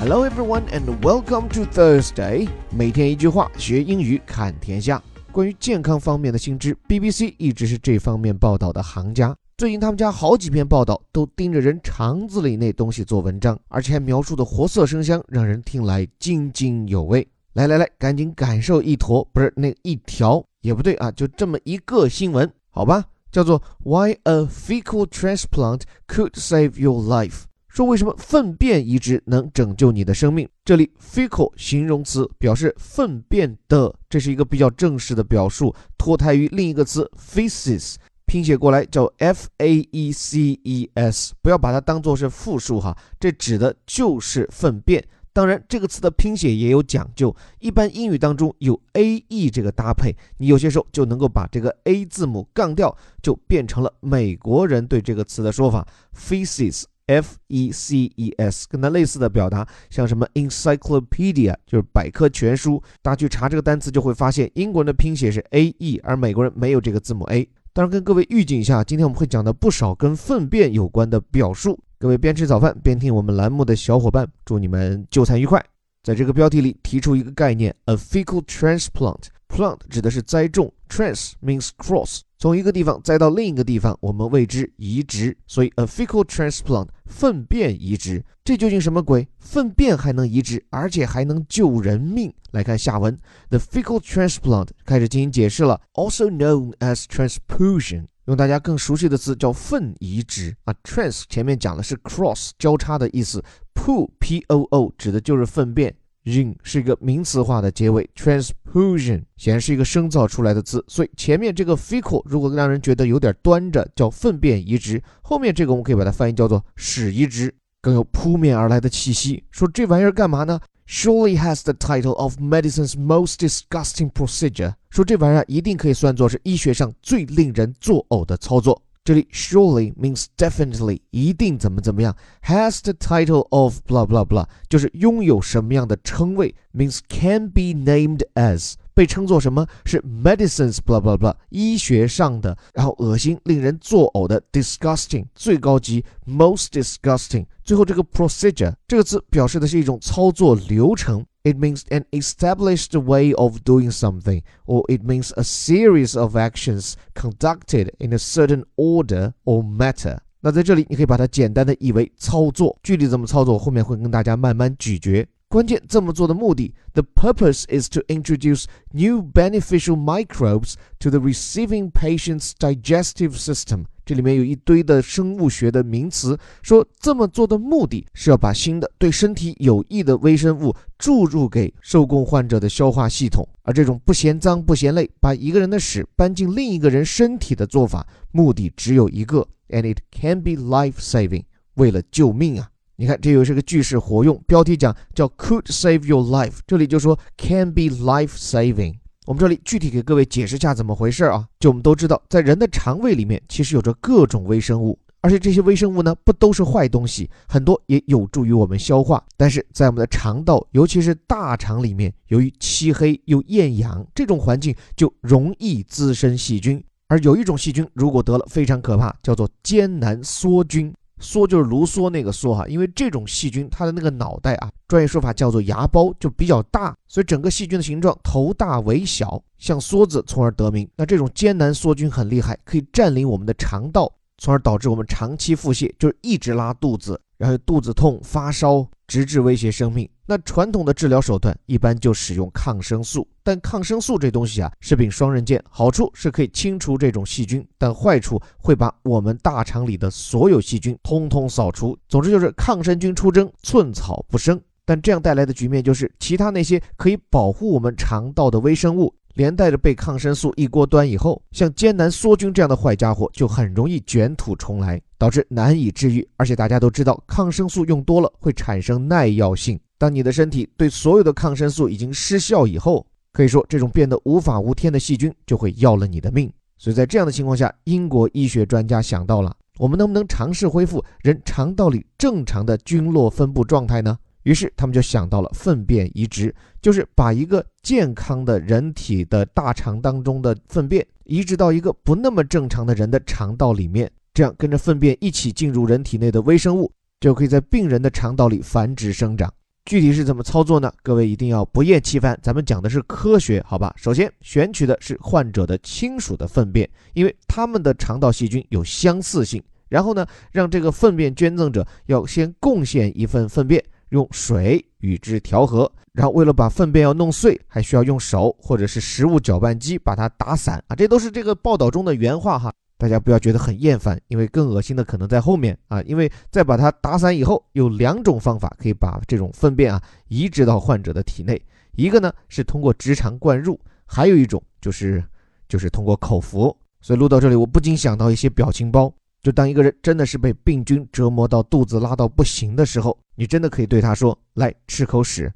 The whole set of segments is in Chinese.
Hello everyone and welcome to Thursday。每天一句话，学英语看天下。关于健康方面的新知，BBC 一直是这方面报道的行家。最近他们家好几篇报道都盯着人肠子里那东西做文章，而且还描述的活色生香，让人听来津津有味。来来来，赶紧感受一坨，不是那一条也不对啊，就这么一个新闻，好吧，叫做 Why a fecal transplant could save your life。说为什么粪便移植能拯救你的生命？这里 fecal 形容词表示粪便的，这是一个比较正式的表述，脱胎于另一个词 feces，拼写过来叫 f a e c e s，不要把它当做是复数哈，这指的就是粪便。当然，这个词的拼写也有讲究，一般英语当中有 a e 这个搭配，你有些时候就能够把这个 a 字母杠掉，就变成了美国人对这个词的说法 feces。F E C E S，跟它类似的表达，像什么 encyclopedia，就是百科全书。大家去查这个单词，就会发现英国人的拼写是 A E，而美国人没有这个字母 A。当然，跟各位预警一下，今天我们会讲的不少跟粪便有关的表述。各位边吃早饭边听我们栏目的小伙伴，祝你们就餐愉快。在这个标题里提出一个概念，a fecal transplant。plant 指的是栽种，trans means cross。从一个地方栽到另一个地方，我们谓之移植，所以 a fecal transplant 粪便移植，这究竟什么鬼？粪便还能移植，而且还能救人命？来看下文，the fecal transplant 开始进行解释了，also known as transfusion，用大家更熟悉的词叫粪移植啊。trans 前面讲的是 cross 交叉的意思，poo p o o 指的就是粪便。In 是一个名词化的结尾，transfusion 显然是一个生造出来的字，所以前面这个 fecal 如果让人觉得有点端着，叫粪便移植，后面这个我们可以把它翻译叫做屎移植，更有扑面而来的气息。说这玩意儿干嘛呢？Surely has the title of medicine's most disgusting procedure。说这玩意儿一定可以算作是医学上最令人作呕的操作。这里 surely means definitely 一定怎么怎么样，has the title of blah blah blah 就是拥有什么样的称谓，means can be named as 被称作什么是 medicines blah blah blah 医学上的，然后恶心令人作呕的 disgusting 最高级 most disgusting 最后这个 procedure 这个词表示的是一种操作流程。It means an established way of doing something, or it means a series of actions conducted in a certain order or matter. 那在这里，你可以把它简单的译为操作。具体怎么操作，后面会跟大家慢慢咀嚼。 关键这么做的目的，the purpose is to introduce new beneficial microbes to the receiving patient's digestive system。这里面有一堆的生物学的名词，说这么做的目的是要把新的对身体有益的微生物注入给受供患者的消化系统。而这种不嫌脏不嫌累，把一个人的屎搬进另一个人身体的做法，目的只有一个，and it can be life saving，为了救命啊！你看，这又是个句式活用，标题讲叫 could save your life，这里就说 can be life saving。我们这里具体给各位解释下怎么回事啊？就我们都知道，在人的肠胃里面其实有着各种微生物，而且这些微生物呢不都是坏东西，很多也有助于我们消化。但是在我们的肠道，尤其是大肠里面，由于漆黑又厌氧这种环境，就容易滋生细菌。而有一种细菌，如果得了非常可怕，叫做艰难梭菌。梭就是卢梭那个梭哈，因为这种细菌它的那个脑袋啊，专业说法叫做芽孢，就比较大，所以整个细菌的形状头大尾小，像梭子，从而得名。那这种艰难梭菌很厉害，可以占领我们的肠道，从而导致我们长期腹泻，就是一直拉肚子。然后肚子痛、发烧，直至威胁生命。那传统的治疗手段一般就使用抗生素，但抗生素这东西啊是柄双刃剑，好处是可以清除这种细菌，但坏处会把我们大肠里的所有细菌通通扫除。总之就是抗生菌出征，寸草不生。但这样带来的局面就是，其他那些可以保护我们肠道的微生物。连带着被抗生素一锅端以后，像艰难梭菌这样的坏家伙就很容易卷土重来，导致难以治愈。而且大家都知道，抗生素用多了会产生耐药性。当你的身体对所有的抗生素已经失效以后，可以说这种变得无法无天的细菌就会要了你的命。所以在这样的情况下，英国医学专家想到了，我们能不能尝试恢复人肠道里正常的菌落分布状态呢？于是他们就想到了粪便移植，就是把一个健康的人体的大肠当中的粪便移植到一个不那么正常的人的肠道里面，这样跟着粪便一起进入人体内的微生物，就可以在病人的肠道里繁殖生长。具体是怎么操作呢？各位一定要不厌其烦，咱们讲的是科学，好吧？首先选取的是患者的亲属的粪便，因为他们的肠道细菌有相似性。然后呢，让这个粪便捐赠者要先贡献一份粪便，用水与之调和。然后为了把粪便要弄碎，还需要用手或者是食物搅拌机把它打散啊。这都是这个报道中的原话哈。大家不要觉得很厌烦，因为更恶心的可能在后面啊！因为在把它打散以后，有两种方法可以把这种粪便啊移植到患者的体内。一个呢是通过直肠灌入，还有一种就是就是通过口服。所以录到这里，我不禁想到一些表情包，就当一个人真的是被病菌折磨到肚子拉到不行的时候，你真的可以对他说：“来吃口屎。”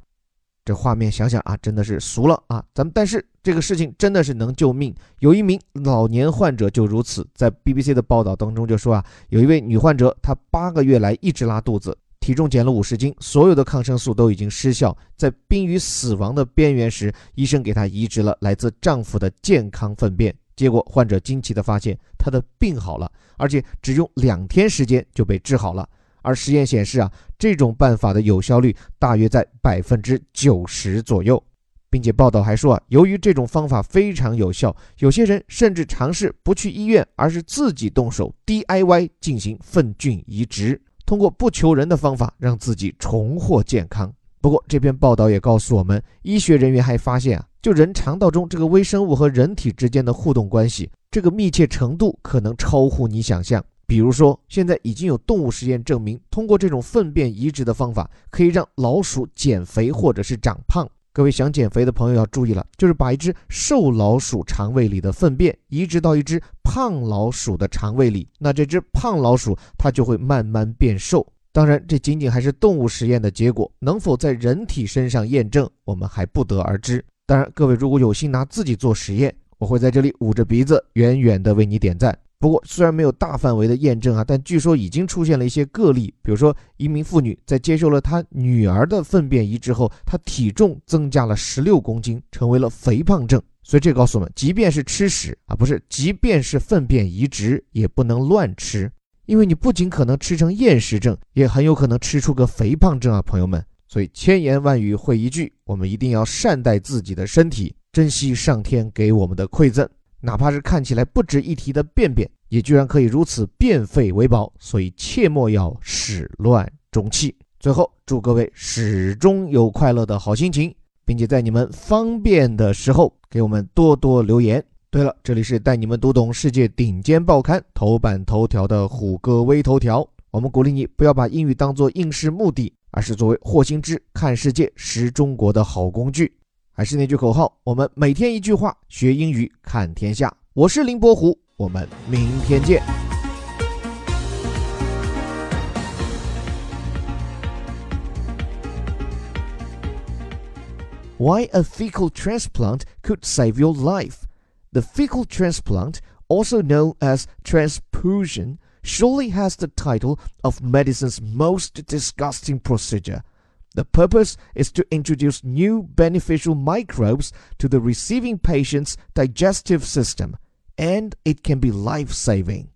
这画面想想啊，真的是俗了啊！咱们但是这个事情真的是能救命。有一名老年患者就如此，在 BBC 的报道当中就说啊，有一位女患者，她八个月来一直拉肚子，体重减了五十斤，所有的抗生素都已经失效，在濒于死亡的边缘时，医生给她移植了来自丈夫的健康粪便，结果患者惊奇地发现她的病好了，而且只用两天时间就被治好了。而实验显示啊，这种办法的有效率大约在百分之九十左右，并且报道还说啊，由于这种方法非常有效，有些人甚至尝试不去医院，而是自己动手 DIY 进行粪菌移植，通过不求人的方法让自己重获健康。不过这篇报道也告诉我们，医学人员还发现啊，就人肠道中这个微生物和人体之间的互动关系，这个密切程度可能超乎你想象。比如说，现在已经有动物实验证明，通过这种粪便移植的方法，可以让老鼠减肥或者是长胖。各位想减肥的朋友要注意了，就是把一只瘦老鼠肠胃里的粪便移植到一只胖老鼠的肠胃里，那这只胖老鼠它就会慢慢变瘦。当然，这仅仅还是动物实验的结果，能否在人体身上验证，我们还不得而知。当然，各位如果有心拿自己做实验，我会在这里捂着鼻子，远远的为你点赞。不过，虽然没有大范围的验证啊，但据说已经出现了一些个例。比如说，一名妇女在接受了她女儿的粪便移植后，她体重增加了十六公斤，成为了肥胖症。所以这告诉我们，即便是吃屎啊，不是，即便是粪便移植，也不能乱吃，因为你不仅可能吃成厌食症，也很有可能吃出个肥胖症啊，朋友们。所以千言万语汇一句，我们一定要善待自己的身体，珍惜上天给我们的馈赠。哪怕是看起来不值一提的便便，也居然可以如此变废为宝，所以切莫要始乱终弃。最后，祝各位始终有快乐的好心情，并且在你们方便的时候给我们多多留言。对了，这里是带你们读懂世界顶尖报刊头版头条的虎哥微头条。我们鼓励你不要把英语当做应试目的，而是作为霍心之看世界、识中国的好工具。还是那句口号，我们每天一句话，学英语看天下。我是林伯虎，我们明天见。Why a fecal transplant could save your life? The fecal transplant, also known as transfusion, surely has the title of medicine's most disgusting procedure. The purpose is to introduce new beneficial microbes to the receiving patient's digestive system, and it can be life saving.